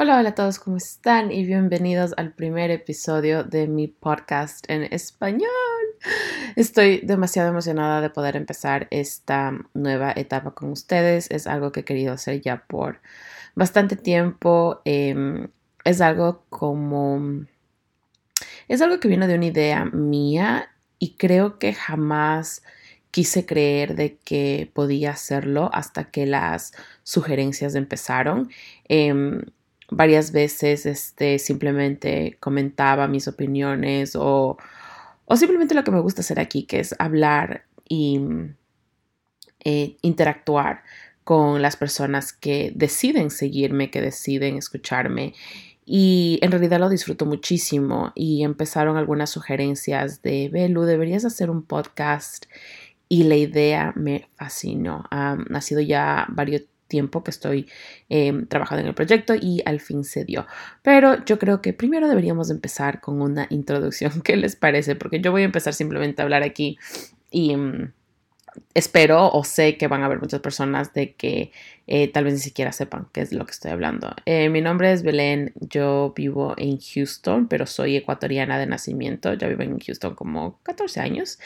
Hola, hola a todos, ¿cómo están? Y bienvenidos al primer episodio de mi podcast en español. Estoy demasiado emocionada de poder empezar esta nueva etapa con ustedes. Es algo que he querido hacer ya por bastante tiempo. Em, es algo como... Es algo que viene de una idea mía y creo que jamás quise creer de que podía hacerlo hasta que las sugerencias empezaron. Em, varias veces este, simplemente comentaba mis opiniones o, o, simplemente lo que me gusta hacer aquí, que es hablar y eh, interactuar con las personas que deciden seguirme, que deciden escucharme. Y en realidad lo disfruto muchísimo. Y empezaron algunas sugerencias de, Belu, deberías hacer un podcast. Y la idea me fascinó. ha sido ya varios tiempo que estoy em, trabajando en el proyecto y al fin se dio. Pero yo creo que primero deberíamos empezar con una introducción. ¿Qué les parece? Porque yo voy a empezar simplemente a hablar aquí y... Em, espero o sé que van a haber muchas personas de que eh, tal vez ni siquiera sepan qué es lo que estoy hablando. Eh, mi nombre es Belén, yo vivo en Houston, pero soy ecuatoriana de nacimiento, ya vivo en Houston como 14 años,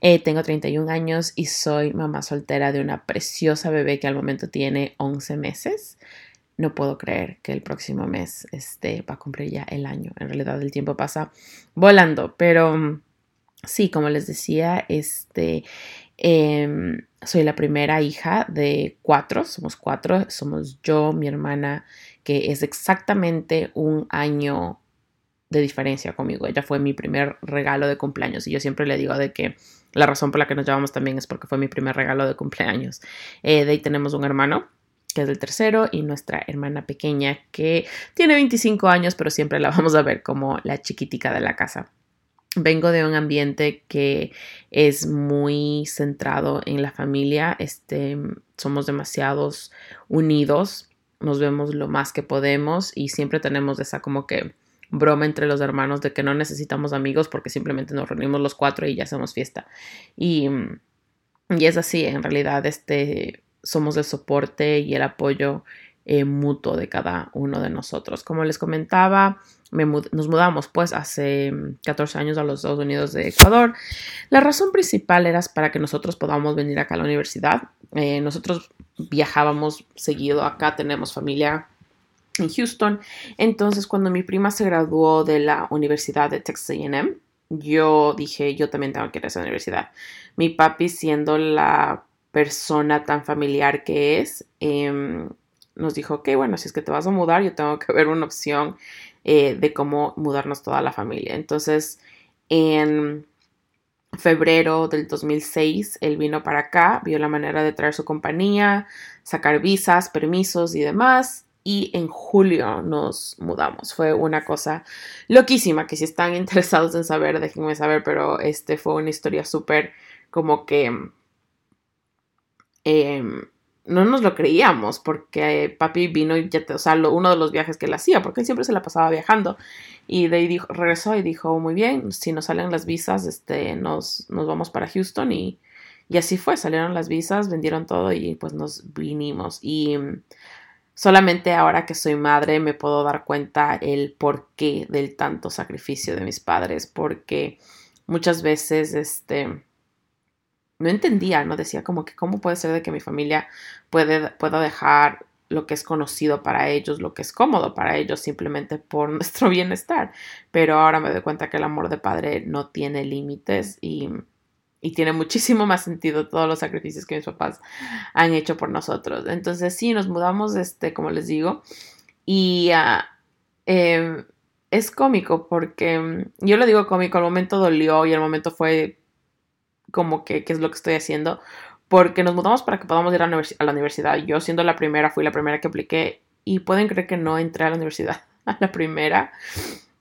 eh, tengo 31 años y soy mamá soltera de una preciosa bebé que al momento tiene 11 meses. No puedo creer que el próximo mes este, va a cumplir ya el año. En realidad el tiempo pasa volando, pero sí, como les decía, este, Em, soy la primera hija de cuatro, somos cuatro, somos yo, mi hermana, que es exactamente un año de diferencia conmigo. Ella fue mi primer regalo de cumpleaños y yo siempre le digo de que la razón por la que nos llevamos también es porque fue mi primer regalo de cumpleaños. Eh, de ahí tenemos un hermano que es el tercero, y nuestra hermana pequeña que tiene 25 años, pero siempre la vamos a ver como la chiquitica de la casa. Vengo de un ambiente que es muy centrado en la familia. Este, somos demasiados unidos, nos vemos lo más que podemos y siempre tenemos esa como que broma entre los hermanos de que no necesitamos amigos porque simplemente nos reunimos los cuatro y ya hacemos fiesta. Y, y es así, en realidad este, somos el soporte y el apoyo eh, mutuo de cada uno de nosotros. Como les comentaba, nos mudamos pues hace 14 mm, años a los Estados Unidos de Ecuador. La razón principal era para que nosotros podamos venir acá a la universidad. Eh, nosotros viajábamos seguido acá, tenemos familia en Houston. Entonces, cuando mi prima se graduó de la Universidad de Texas AM, yo dije, yo también tengo que ir a esa universidad. Mi papi, siendo la persona tan familiar que es, eh, nos dijo, que bueno, si es que te vas a mudar, yo tengo que ver una opción eh, de cómo mudarnos toda la familia. Entonces, en febrero del 2006, él vino para acá, vio la manera de traer su compañía, sacar visas, permisos y demás. Y en julio nos mudamos. Fue una cosa loquísima que si están interesados en saber, déjenme saber, pero este fue una historia súper como que... Eh, no nos lo creíamos porque papi vino y ya, te, o sea, uno de los viajes que él hacía, porque él siempre se la pasaba viajando. Y de ahí dijo, regresó y dijo, muy bien, si nos salen las visas, este, nos, nos vamos para Houston y, y así fue, salieron las visas, vendieron todo y pues nos vinimos. Y solamente ahora que soy madre me puedo dar cuenta el porqué del tanto sacrificio de mis padres, porque muchas veces, este, no entendía, ¿no? Decía como que cómo puede ser de que mi familia puede, pueda dejar lo que es conocido para ellos, lo que es cómodo para ellos, simplemente por nuestro bienestar. Pero ahora me doy cuenta que el amor de padre no tiene límites y, y tiene muchísimo más sentido todos los sacrificios que mis papás han hecho por nosotros. Entonces sí, nos mudamos, este, como les digo, y uh, es cómico porque yo lo digo cómico, el momento dolió y el momento fue como que qué es lo que estoy haciendo, porque nos mudamos para que podamos ir a, la universidad. Yo siendo la primera, fui la primera que apliqué y pueden creer que no entré a la universidad a la primera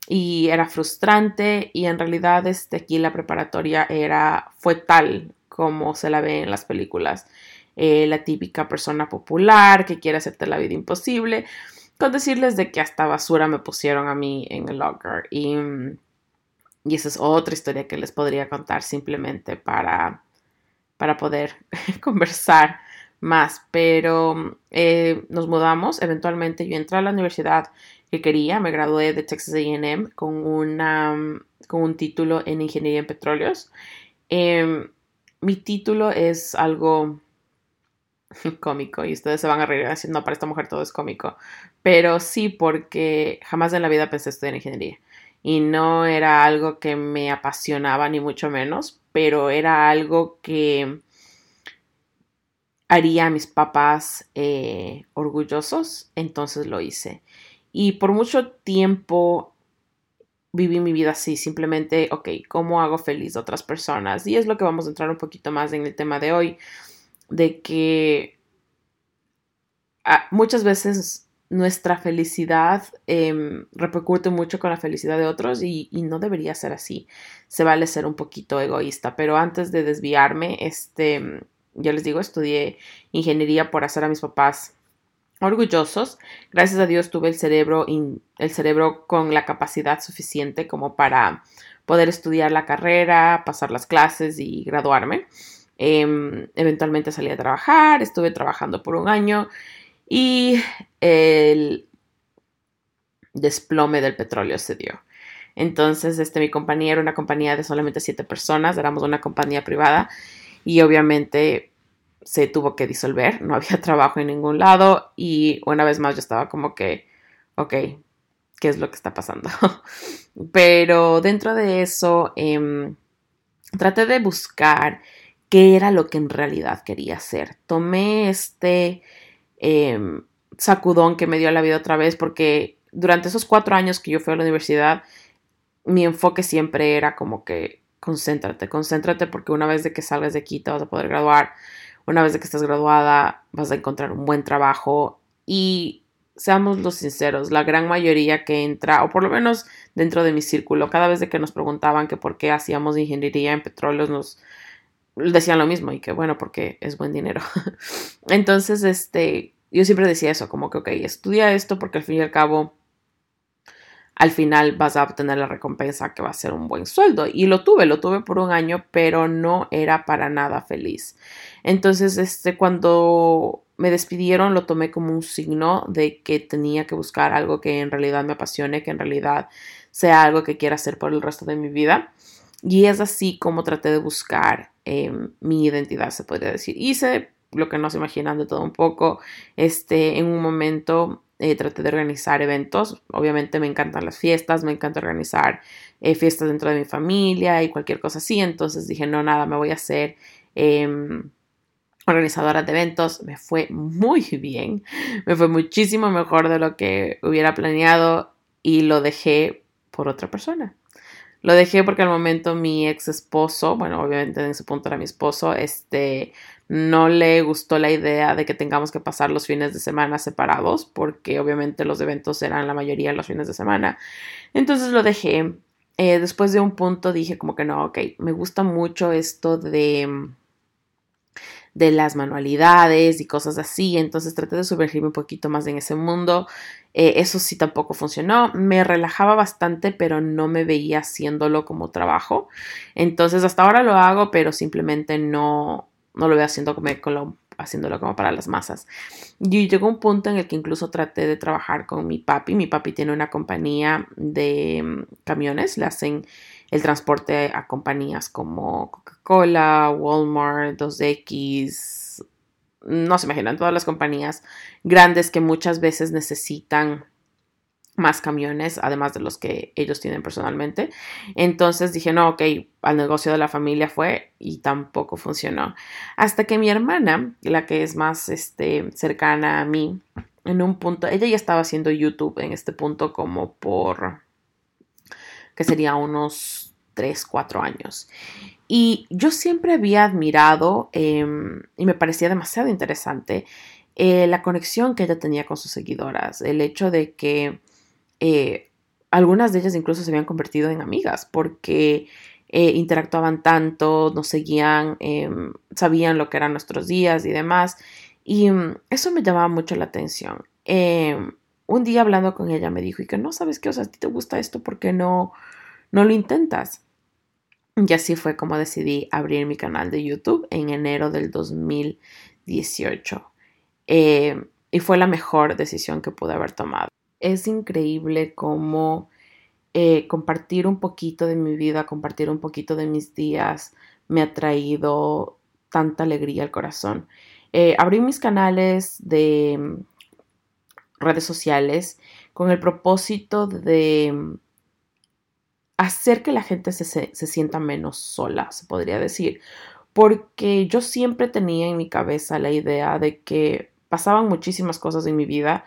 y era frustrante y en realidad este, aquí la preparatoria era, fue tal como se la ve en las películas. Eh, la típica persona popular que quiere hacerte la vida imposible, con decirles de que hasta basura me pusieron a mí en el locker mm, y esa es otra historia que les podría contar simplemente para, para poder conversar más, pero eh, nos mudamos, eventualmente yo entré a la universidad que quería, me gradué de Texas AM con, una, con un título en Ingeniería en Petróleos. Em, mi título es algo cómico y ustedes se van a reír diciendo, no, para esta mujer todo es cómico, pero sí porque jamás en la vida pensé estudiar ingeniería y no era algo que me apasionaba ni mucho menos, pero era algo que haría a mis papás eh, orgullosos, entonces lo hice. Y por mucho tiempo viví mi vida así, simplemente, ok, ¿cómo hago feliz a otras personas? Y es lo que vamos a entrar un poquito más en el tema de hoy, de que ah, muchas veces nuestra felicidad eh, repercute mucho con la felicidad de otros y, no debería ser así. Se vale ser un poquito egoísta, pero antes de desviarme, este, ya les digo, estudié ingeniería por hacer a mis papás orgullosos. Gracias a Dios tuve el cerebro, el cerebro con la capacidad suficiente como para poder estudiar la carrera, pasar las clases y graduarme. Eh, eventualmente salí a trabajar, estuve trabajando por un año y el desplome del petróleo se dio. Entonces, este, mi compañía era una compañía de solamente siete personas, éramos una compañía privada y obviamente se tuvo que disolver, no había trabajo en ningún lado y una vez más yo estaba como que, ok, ¿qué es lo que está pasando? Pero dentro de eso, eh, traté de buscar qué era lo que en realidad quería hacer. Tomé este Em, sacudón que me dio la vida otra vez, porque durante esos cuatro años que yo fui a la universidad, mi enfoque siempre era como que concéntrate, concéntrate porque una vez de que salgas de aquí te vas a poder graduar, una vez de que estés graduada vas a encontrar un buen trabajo y seamos los sinceros, la gran mayoría que entra, o por lo menos dentro de mi círculo, cada vez de que nos preguntaban que por qué hacíamos ingeniería en petróleos, nos decían lo mismo y que bueno, porque es buen dinero. Entonces, este, yo siempre decía eso, como que, ok, estudia esto porque al fin y al cabo, al final vas a obtener la recompensa que va a ser un buen sueldo. Y lo tuve, lo tuve por un año, pero no era para nada feliz. Entonces, este, cuando me despidieron, lo tomé como un signo de que tenía que buscar algo que en realidad me apasione, que en realidad sea algo que quiera hacer por el resto de mi vida. Y es así como traté de buscar Em, mi identidad, se podría decir. Hice lo que no se imaginan de todo un poco. Este, en un momento eh, traté de organizar eventos. Obviamente me encantan las fiestas, me encanta organizar eh, fiestas dentro de mi familia y cualquier cosa así. Entonces dije, no, nada, me voy a hacer em, organizadora de eventos. Me fue muy bien, me fue muchísimo mejor de lo que hubiera planeado y lo dejé por otra persona. Lo dejé porque al momento mi ex esposo, bueno, obviamente en ese punto era mi esposo, este, no le gustó la idea de que tengamos que pasar los fines de semana separados, porque obviamente los eventos eran la mayoría los fines de semana. Entonces lo dejé. Eh, después de un punto dije como que no, ok, me gusta mucho esto de de las manualidades y cosas así. Entonces traté de sumergirme un poquito más en ese mundo. Eh, eso sí tampoco funcionó. Me relajaba bastante, pero no me veía haciéndolo como trabajo. Entonces hasta ahora lo hago, pero simplemente no, no lo veo haciendo como, haciéndolo como para las masas. Y llegó un punto en el que incluso traté de trabajar con mi papi. Mi papi tiene una compañía de mm, camiones, le hacen el transporte a compañías como Coca-Cola, Walmart, 2X, no se imaginan, todas las compañías grandes que muchas veces necesitan más camiones, además de los que ellos tienen personalmente. Entonces dije, no, ok, al negocio de la familia fue y tampoco funcionó. Hasta que mi hermana, la que es más este, cercana a mí, en un punto, ella ya estaba haciendo YouTube en este punto como por que sería unos 3, 4 años. Y yo siempre había admirado em, y me parecía demasiado interesante eh, la conexión que ella tenía con sus seguidoras, el hecho de que eh, algunas de ellas incluso se habían convertido en amigas porque eh, interactuaban tanto, nos seguían, em, sabían lo que eran nuestros días y demás. Y mm, eso me llamaba mucho la atención. Em, un día hablando con ella me dijo, y que no sabes qué, o sea, a ti te gusta esto, porque no, no lo intentas? Y así fue como decidí abrir mi canal de YouTube en enero del 2019 18. Eh, y fue la mejor decisión que pude haber tomado. Es increíble cómo eh, compartir un poquito de mi vida, compartir un poquito de mis días, me ha traído tanta alegría al corazón. Eh, abrí mis canales de redes sociales con el propósito de mm, hacer que la gente se, se, sienta menos sola, se podría decir. Porque yo siempre tenía en mi cabeza la idea de que pasaban muchísimas cosas en mi vida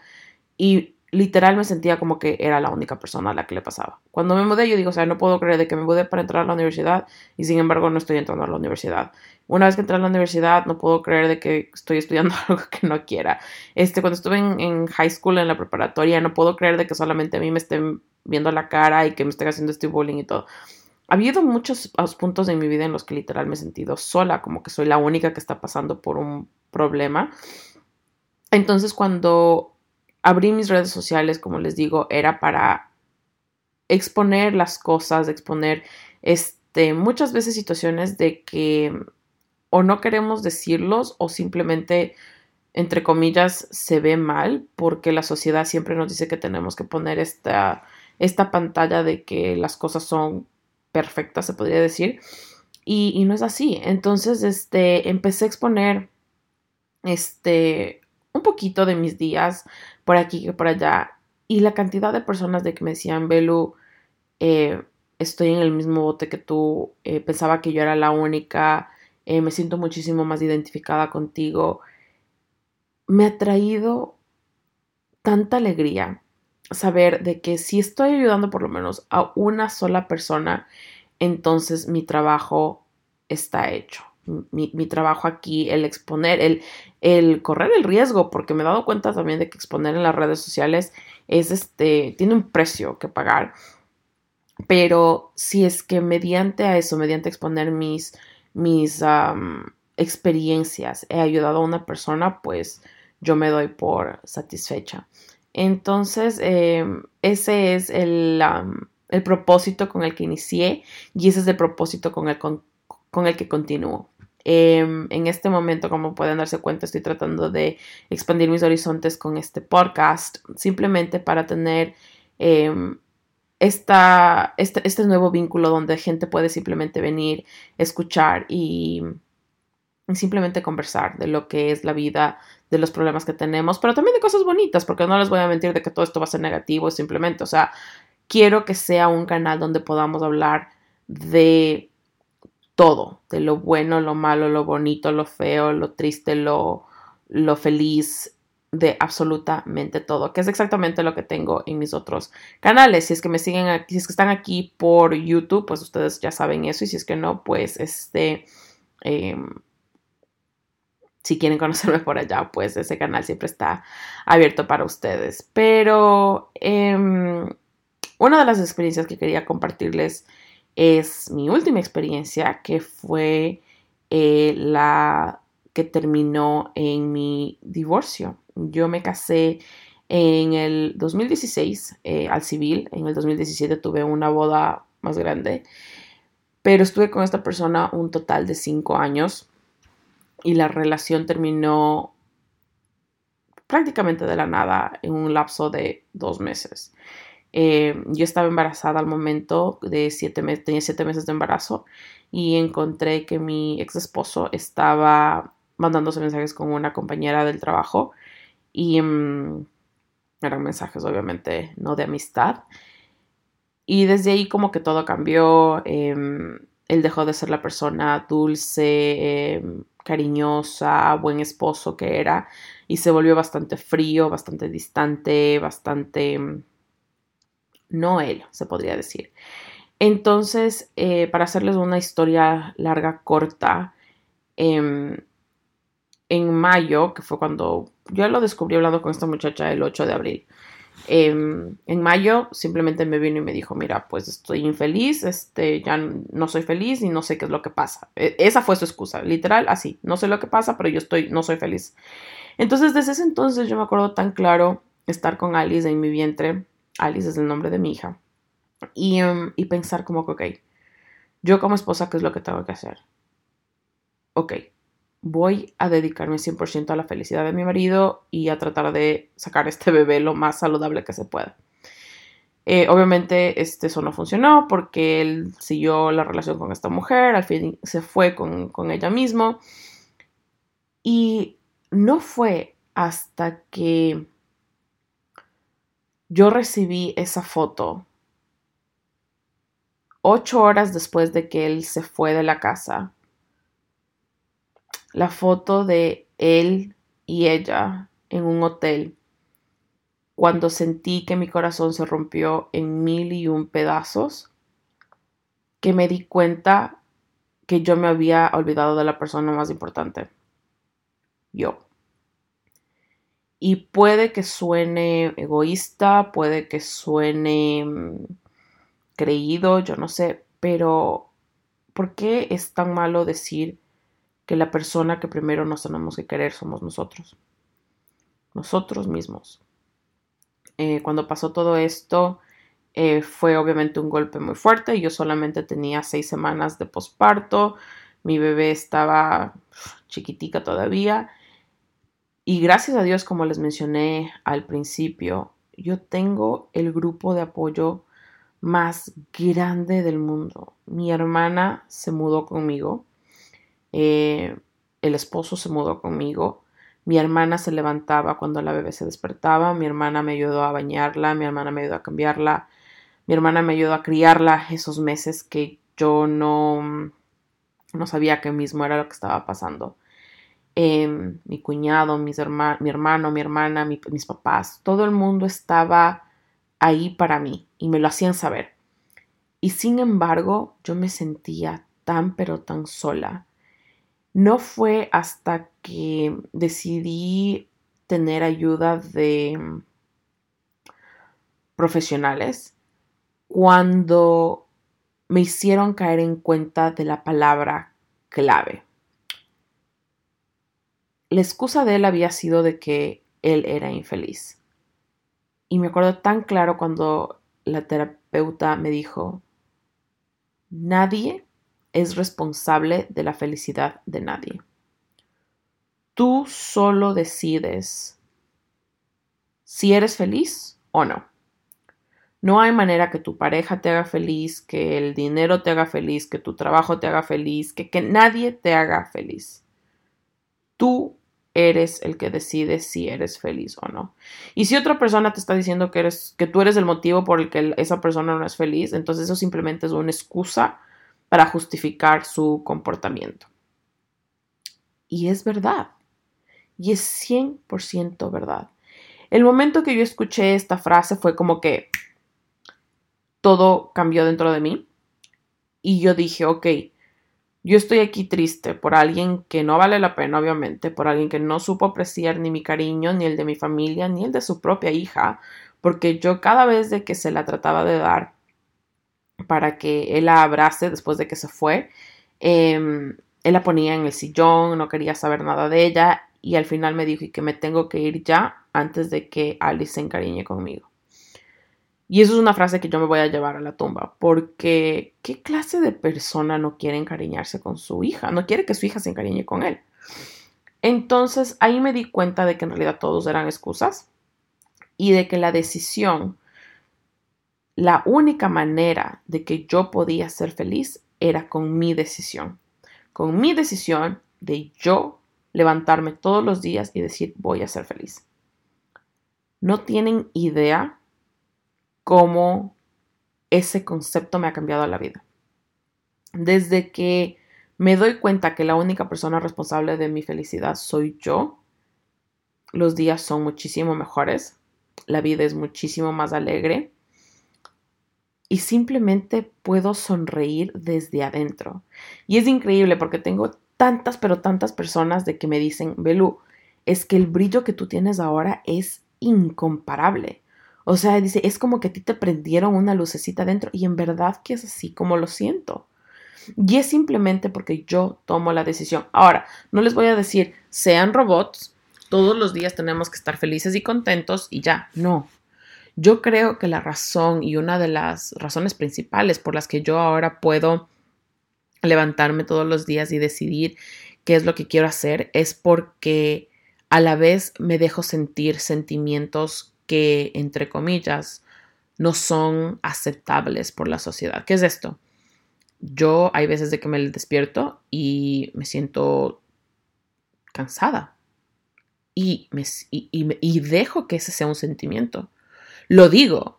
y literal me sentía como que era la única persona a la que le pasaba. Cuando me mudé, yo digo, o sea, no puedo creer de que me mudé para entrar a la universidad y sin embargo no estoy entrando a la universidad. Una vez que entré a la universidad, no puedo creer de que estoy estudiando algo que no quiera. Este, cuando estuve en, high school, en la preparatoria, no puedo creer de que solamente a mí me estén viendo la cara y que me estén haciendo este bullying y todo. Ha habido muchos puntos en mi vida en los que literal me he sentido sola, como que soy la única que está pasando por un problema. Entonces, cuando abrí mis redes sociales, como les digo, era para exponer las cosas, exponer este, muchas veces situaciones de que o no queremos decirlos o simplemente, entre comillas, se ve mal porque la sociedad siempre nos dice que tenemos que poner esta, esta pantalla de que las cosas son perfectas, se podría decir. Y, y no es así. Entonces, este, empecé a exponer este, un poquito de mis días por aquí que por allá. Y la cantidad de personas de que me decían, Belu, eh, estoy en el mismo bote que tú, eh, pensaba que yo era la única, eh, me siento muchísimo más identificada contigo. Me ha traído tanta alegría saber de que si estoy ayudando por lo menos a una sola persona, entonces mi trabajo está hecho mi, trabajo aquí, el exponer, el, el correr el riesgo, porque me he dado cuenta también de que exponer en las redes sociales es este, tiene un precio que pagar. Pero si es que mediante a eso, mediante exponer mis, mis experiencias, he ayudado a una persona, pues yo me doy por satisfecha. Entonces, em, ese es el, el, propósito con el que inicié y ese es el propósito con el, con, con el que continúo. Em, en este momento, como pueden darse cuenta, estoy tratando de expandir mis horizontes con este podcast, simplemente para tener em, esta, este, este, nuevo vínculo donde gente puede simplemente venir, escuchar y, simplemente conversar de lo que es la vida, de los problemas que tenemos, pero también de cosas bonitas, porque no les voy a mentir de que todo esto va a ser negativo, simplemente, o sea, quiero que sea un canal donde podamos hablar de todo, de lo bueno, lo malo, lo bonito, lo feo, lo triste, lo, lo feliz, de absolutamente todo, que es exactamente lo que tengo en mis otros canales. Si es que me siguen aquí, si es que están aquí por YouTube, pues ustedes ya saben eso, y si es que no, pues este, em, si quieren conocerme por allá, pues ese canal siempre está abierto para ustedes. Pero em, una de las experiencias que quería compartirles es mi última experiencia, que fue eh, la que terminó en mi divorcio. Yo me casé en el 2016 eh, al civil, en el 2017 tuve una boda más grande, pero estuve con esta persona un total de cinco años y la relación terminó prácticamente de la nada en un lapso de dos meses. Eh, yo estaba embarazada al momento de siete meses, tenía siete meses de embarazo y encontré que mi ex esposo estaba mandándose mensajes con una compañera del trabajo y mm, eran mensajes obviamente no de amistad. Y desde ahí como que todo cambió. Em, él dejó de ser la persona dulce, em, cariñosa, buen esposo que era y se volvió bastante frío, bastante distante, bastante mm, no él, se podría decir. Entonces, eh, para hacerles una historia larga, corta, em, en mayo, que fue cuando yo lo descubrí hablando con esta muchacha el 8 de abril, em, en mayo simplemente me vino y me dijo, mira, pues estoy infeliz, este, ya no soy feliz y no sé qué es lo que pasa. E, esa fue su excusa, literal, así, no sé lo que pasa, pero yo estoy, no soy feliz. Entonces, desde ese entonces yo me acuerdo tan claro estar con Alice en mi vientre Alice es el nombre de mi hija, y, em, y pensar como que, ok, yo como esposa, ¿qué es lo que tengo que hacer? Ok, voy a dedicarme 100% a la felicidad de mi marido y a tratar de sacar este bebé lo más saludable que se pueda. Eh, obviamente este, eso no funcionó porque él siguió la relación con esta mujer, al fin se fue con, con ella mismo. Y no fue hasta que yo recibí esa foto ocho horas después de que él se fue de la casa. La foto de él y ella en un hotel cuando sentí que mi corazón se rompió en mil y un pedazos, que me di cuenta que yo me había olvidado de la persona más importante, yo. Y puede que suene egoísta, puede que suene mm, creído, yo no sé, pero ¿por qué es tan malo decir que la persona que primero nos tenemos que querer somos nosotros? Nosotros mismos. Eh, cuando pasó todo esto, eh, fue obviamente un golpe muy fuerte. Yo solamente tenía seis semanas de posparto. Mi bebé estaba chiquitica todavía. Y gracias a Dios, como les mencioné al principio, yo tengo el grupo de apoyo más grande del mundo. Mi hermana se mudó conmigo. Eh, el esposo se mudó conmigo. Mi hermana se levantaba cuando la bebé se despertaba, mi hermana me ayudó a bañarla, mi hermana me ayudó a cambiarla, mi hermana me ayudó a criarla esos meses que yo no, no sabía que mismo era lo que estaba pasando. Em, mi cuñado, mis mi hermano, mi hermana, mis papás, todo el mundo estaba ahí para mí y me lo hacían saber. Y sin embargo, yo me sentía tan pero tan sola no fue hasta que decidí tener ayuda de mm, profesionales cuando me hicieron caer en cuenta de la palabra clave. La excusa de él había sido de que él era infeliz. Y me acuerdo tan claro cuando la terapeuta me dijo, nadie es responsable de la felicidad de nadie. Tú solo decides si eres feliz o no. No hay manera que tu pareja te haga feliz, que el dinero te haga feliz, que tu trabajo te haga feliz, que, que nadie te haga feliz. Tú eres el que decide si eres feliz o no. Y si otra persona te está diciendo que, eres, que tú eres el motivo por el que esa persona no es feliz, entonces eso simplemente es una excusa para justificar su comportamiento. Y es verdad. Y es 100% verdad. El momento que yo escuché esta frase fue como que todo cambió dentro de mí. Y yo dije, ok, yo estoy aquí triste por alguien que no vale la pena, obviamente, por alguien que no supo apreciar ni mi cariño, ni el de mi familia, ni el de su propia hija, porque yo cada vez de que se la trataba de dar, para que él la abrace después de que se fue. Em, él la ponía en el sillón, no quería saber nada de ella y al final me dijo que me tengo que ir ya antes de que Alice se encariñe conmigo. Y eso es una frase que yo me voy a llevar a la tumba, porque ¿qué clase de persona no quiere encariñarse con su hija? No quiere que su hija se encariñe con él. Entonces ahí me di cuenta de que en realidad todos eran excusas y de que la decisión la única manera de que yo podía ser feliz era con mi decisión. Con mi decisión de yo levantarme todos los días y decir voy a ser feliz. No tienen idea cómo ese concepto me ha cambiado la vida. Desde que me doy cuenta que la única persona responsable de mi felicidad soy yo, los días son muchísimo mejores, la vida es muchísimo más alegre y simplemente puedo sonreír desde adentro. Y es increíble porque tengo tantas, pero tantas personas de que me dicen, Belu, es que el brillo que tú tienes ahora es incomparable. O sea, dice, es como que a ti te prendieron una lucecita adentro y en verdad que es así como lo siento. Y es simplemente porque yo tomo la decisión. Ahora, no les voy a decir, sean robots, todos los días tenemos que estar felices y contentos y ya, no. Yo creo que la razón y una de las razones principales por las que yo ahora puedo levantarme todos los días y decidir qué es lo que quiero hacer, es porque a la vez me dejo sentir sentimientos que, entre comillas, no son aceptables por la sociedad. ¿Qué es esto? Yo hay veces de que me despierto y me siento cansada y, y dejo que ese sea un sentimiento. Lo digo,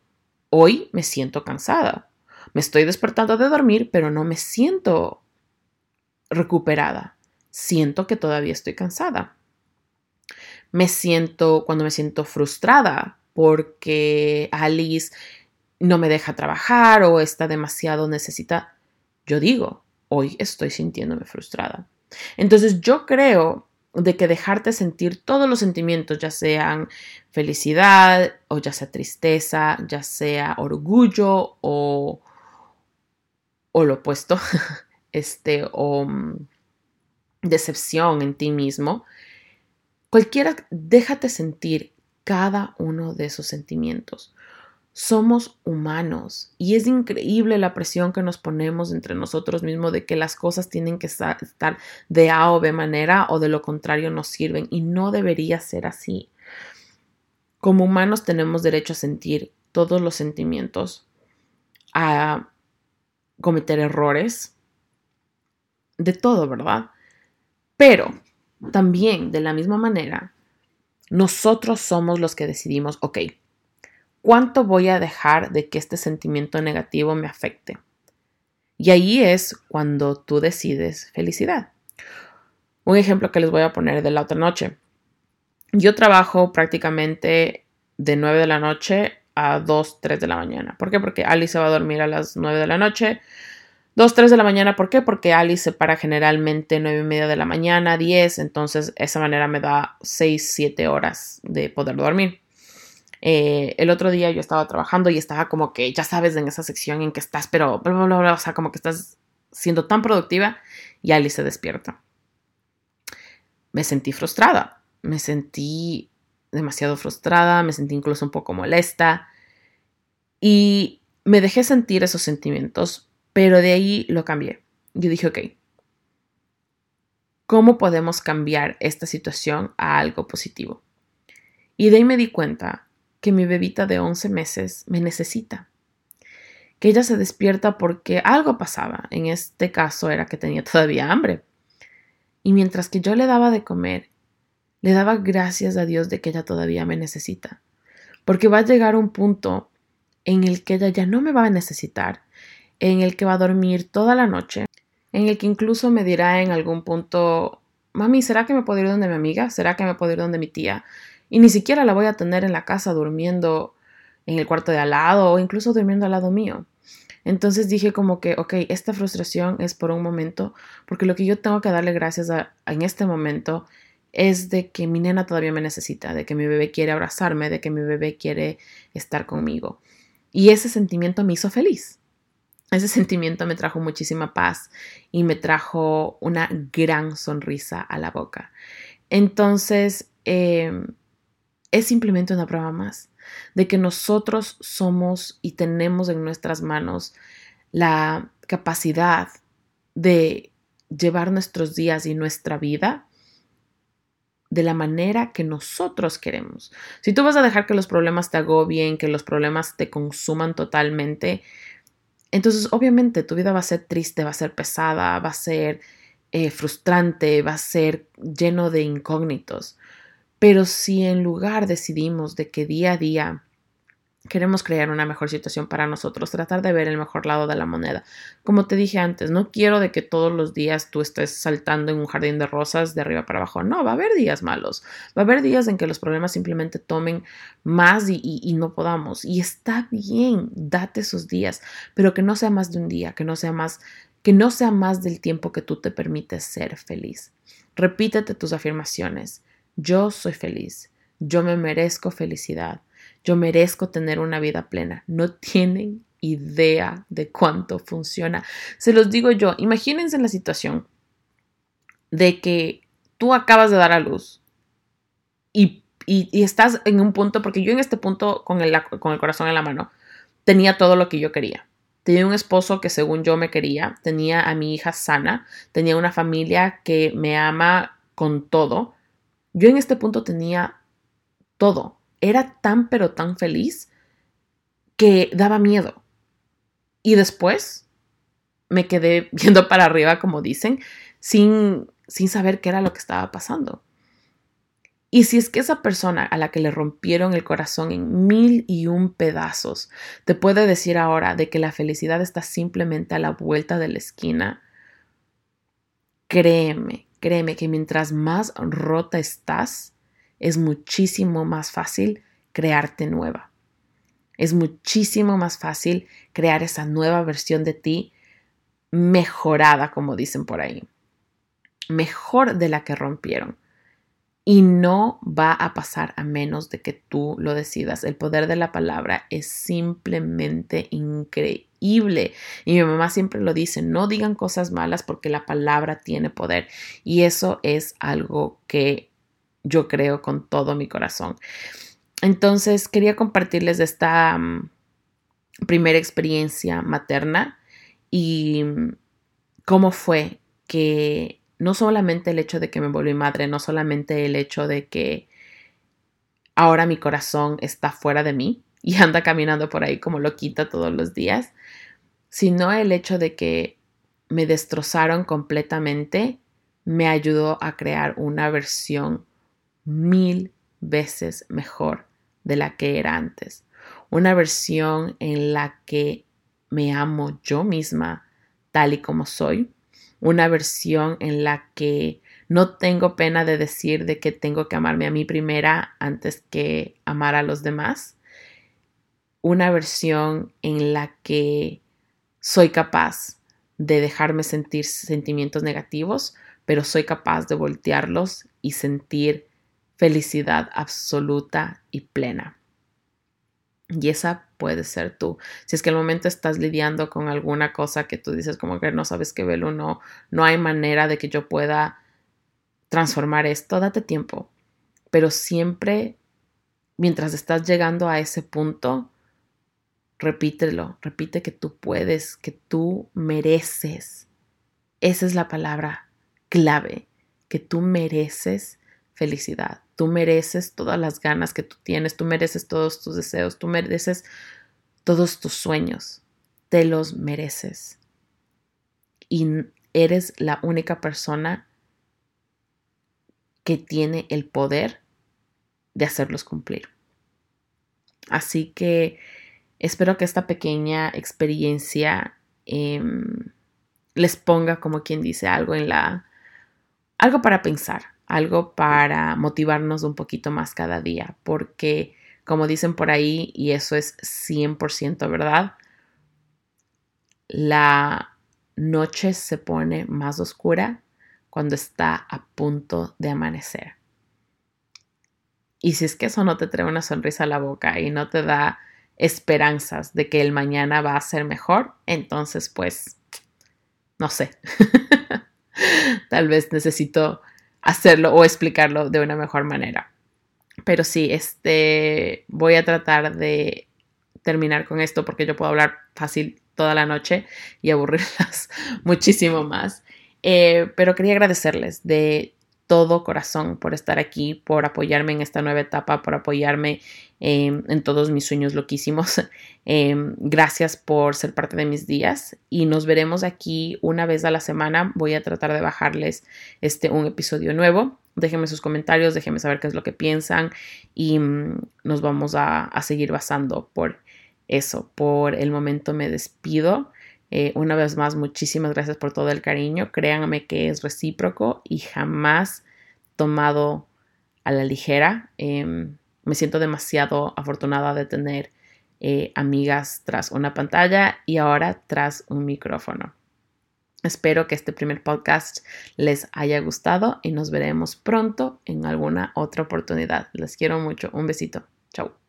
hoy me siento cansada. Me estoy despertando de dormir, pero no me siento recuperada. Siento que todavía estoy cansada. Me siento cuando me siento frustrada porque Alice no me deja trabajar o está demasiado necesita. Yo digo, hoy estoy sintiéndome frustrada. Entonces yo creo de que dejarte sentir todos los sentimientos, ya sean felicidad o ya sea tristeza, ya sea orgullo o, o lo opuesto, este, o mm, decepción en ti mismo, cualquiera, déjate sentir cada uno de esos sentimientos. Somos humanos y es increíble la presión que nos ponemos entre nosotros mismos de que las cosas tienen que estar de A o B manera o de lo contrario nos sirven y no debería ser así. Como humanos tenemos derecho a sentir todos los sentimientos, a cometer errores, de todo, ¿verdad? Pero también, de la misma manera, nosotros somos los que decidimos, ok, ¿cuánto voy a dejar de que este sentimiento negativo me afecte? Y ahí es cuando tú decides felicidad. Un ejemplo que les voy a poner de la otra noche. Yo trabajo prácticamente de 9 de la noche a 2, 3 de la mañana. ¿Por qué? Porque Ali se va a dormir a las 9 de la noche. 2, 3 de la mañana, ¿por qué? Porque Ali se para generalmente 9 y media de la mañana, 10, entonces esa manera me da 6, 7 horas de poder dormir. Eh, el otro día yo estaba trabajando y estaba como que, ya sabes, en esa sección en que estás, pero bla, bla, bla, o sea, como que estás siendo tan productiva y Ali se despierta. Me sentí frustrada, me sentí demasiado frustrada, me sentí incluso un poco molesta y me dejé sentir esos sentimientos, pero de ahí lo cambié. Yo dije, ok, ¿cómo podemos cambiar esta situación a algo positivo? Y de ahí me di cuenta que mi bebita de 11 meses me necesita. Que ella se despierta porque algo pasaba. En este caso era que tenía todavía hambre. Y mientras que yo le daba de comer, le daba gracias a Dios de que ella todavía me necesita. Porque va a llegar un punto en el que ella ya no me va a necesitar, en el que va a dormir toda la noche, en el que incluso me dirá en algún punto, mami, ¿será que me puedo ir donde mi amiga? ¿Será que me puedo ir donde mi tía? Y ni siquiera la voy a tener en la casa durmiendo en el cuarto de al lado o incluso durmiendo al lado mío. Entonces dije como que, ok, esta frustración es por un momento, porque lo que yo tengo que darle gracias a, en este momento es de que mi nena todavía me necesita, de que mi bebé quiere abrazarme, de que mi bebé quiere estar conmigo. Y ese sentimiento me hizo feliz. Ese sentimiento me trajo muchísima paz y me trajo una gran sonrisa a la boca. Entonces, em, es simplemente una prueba más de que nosotros somos y tenemos en nuestras manos la capacidad de llevar nuestros días y nuestra vida de la manera que nosotros queremos. Si tú vas a dejar que los problemas te agobien, que los problemas te consuman totalmente, entonces obviamente tu vida va a ser triste, va a ser pesada, va a ser eh, frustrante, va a ser lleno de incógnitos. Pero si en lugar decidimos de que día a día queremos crear una mejor situación para nosotros, tratar de ver el mejor lado de la moneda. Como te dije antes, no quiero de que todos los días tú estés saltando en un jardín de rosas de arriba para abajo. No, va a haber días malos. Va a haber días en que los problemas simplemente tomen más y, no podamos. Y está bien, date esos días, pero que no sea más de un día, que no sea más, que no sea más del tiempo que tú te permites ser feliz. Repítete tus afirmaciones. Yo soy feliz. Yo me merezco felicidad. Yo merezco tener una vida plena. No tienen idea de cuánto funciona. Se los digo yo, imagínense la situación de que tú acabas de dar a luz y, estás en un punto, porque yo en este punto con el, con el corazón en la mano tenía todo lo que yo quería. Tenía un esposo que según yo me quería, tenía a mi hija sana, tenía una familia que me ama con todo. Yo en este punto tenía todo. Era tan pero tan feliz que daba miedo. Y después me quedé viendo para arriba, como dicen, sin, sin saber qué era lo que estaba pasando. Y si es que esa persona a la que le rompieron el corazón en mil y un pedazos te puede decir ahora de que la felicidad está simplemente a la vuelta de la esquina, créeme, créeme que mientras más rota estás, es muchísimo más fácil crearte nueva. Es muchísimo más fácil crear esa nueva versión de ti mejorada, como dicen por ahí. Mejor de la que rompieron. Y no va a pasar a menos de que tú lo decidas. El poder de la palabra es simplemente increíble. Y mi mamá siempre lo dice, no digan cosas malas porque la palabra tiene poder. Y eso es algo que yo creo con todo mi corazón. Entonces, quería compartirles esta mm, primera experiencia materna y mm, cómo fue que no solamente el hecho de que me volví madre, no solamente el hecho de que ahora mi corazón está fuera de mí y anda caminando por ahí como loquita todos los días, sino el hecho de que me destrozaron completamente me ayudó a crear una versión mil veces mejor de la que era antes. Una versión en la que me amo yo misma tal y como soy, una versión en la que no tengo pena de decir de que tengo que amarme a mí primera antes que amar a los demás. Una versión en la que soy capaz de dejarme sentir sentimientos negativos, pero soy capaz de voltearlos y sentir felicidad absoluta y plena. Y esa puede ser tú. Si es que al momento estás lidiando con alguna cosa que tú dices como que no sabes qué velo, no, no hay manera de que yo pueda transformar esto, date tiempo. Pero siempre, mientras estás llegando a ese punto, repítelo, repite que tú puedes, que tú mereces. Esa es la palabra clave, que tú mereces felicidad. Tú mereces todas las ganas que tú tienes, tú mereces todos tus deseos, tú mereces todos tus sueños, te los mereces. Y eres la única persona que tiene el poder de hacerlos cumplir. Así que espero que esta pequeña experiencia em, les ponga, como quien dice, algo en la... algo para pensar algo para motivarnos un poquito más cada día, porque como dicen por ahí, y eso es 100% verdad, la noche se pone más oscura cuando está a punto de amanecer. Y si es que eso no te trae una sonrisa a la boca y no te da esperanzas de que el mañana va a ser mejor, entonces pues, no sé, tal vez necesito hacerlo o explicarlo de una mejor manera. Pero sí, este, voy a tratar de terminar con esto porque yo puedo hablar fácil toda la noche y aburrirlas muchísimo más. Eh, pero quería agradecerles de todo corazón por estar aquí, por apoyarme en esta nueva etapa, por apoyarme em, en todos mis sueños loquísimos. Em, gracias por ser parte de mis días y nos veremos aquí una vez a la semana. Voy a tratar de bajarles este un episodio nuevo. Déjenme sus comentarios, déjenme saber qué es lo que piensan y mm, nos vamos a, a seguir basando por eso. Por el momento me despido. Eh, una vez más, muchísimas gracias por todo el cariño. Créanme que es recíproco y jamás tomado a la ligera. Em, me siento demasiado afortunada de tener eh, amigas tras una pantalla y ahora tras un micrófono. Espero que este primer podcast les haya gustado y nos veremos pronto en alguna otra oportunidad. Les quiero mucho. Un besito. Chao.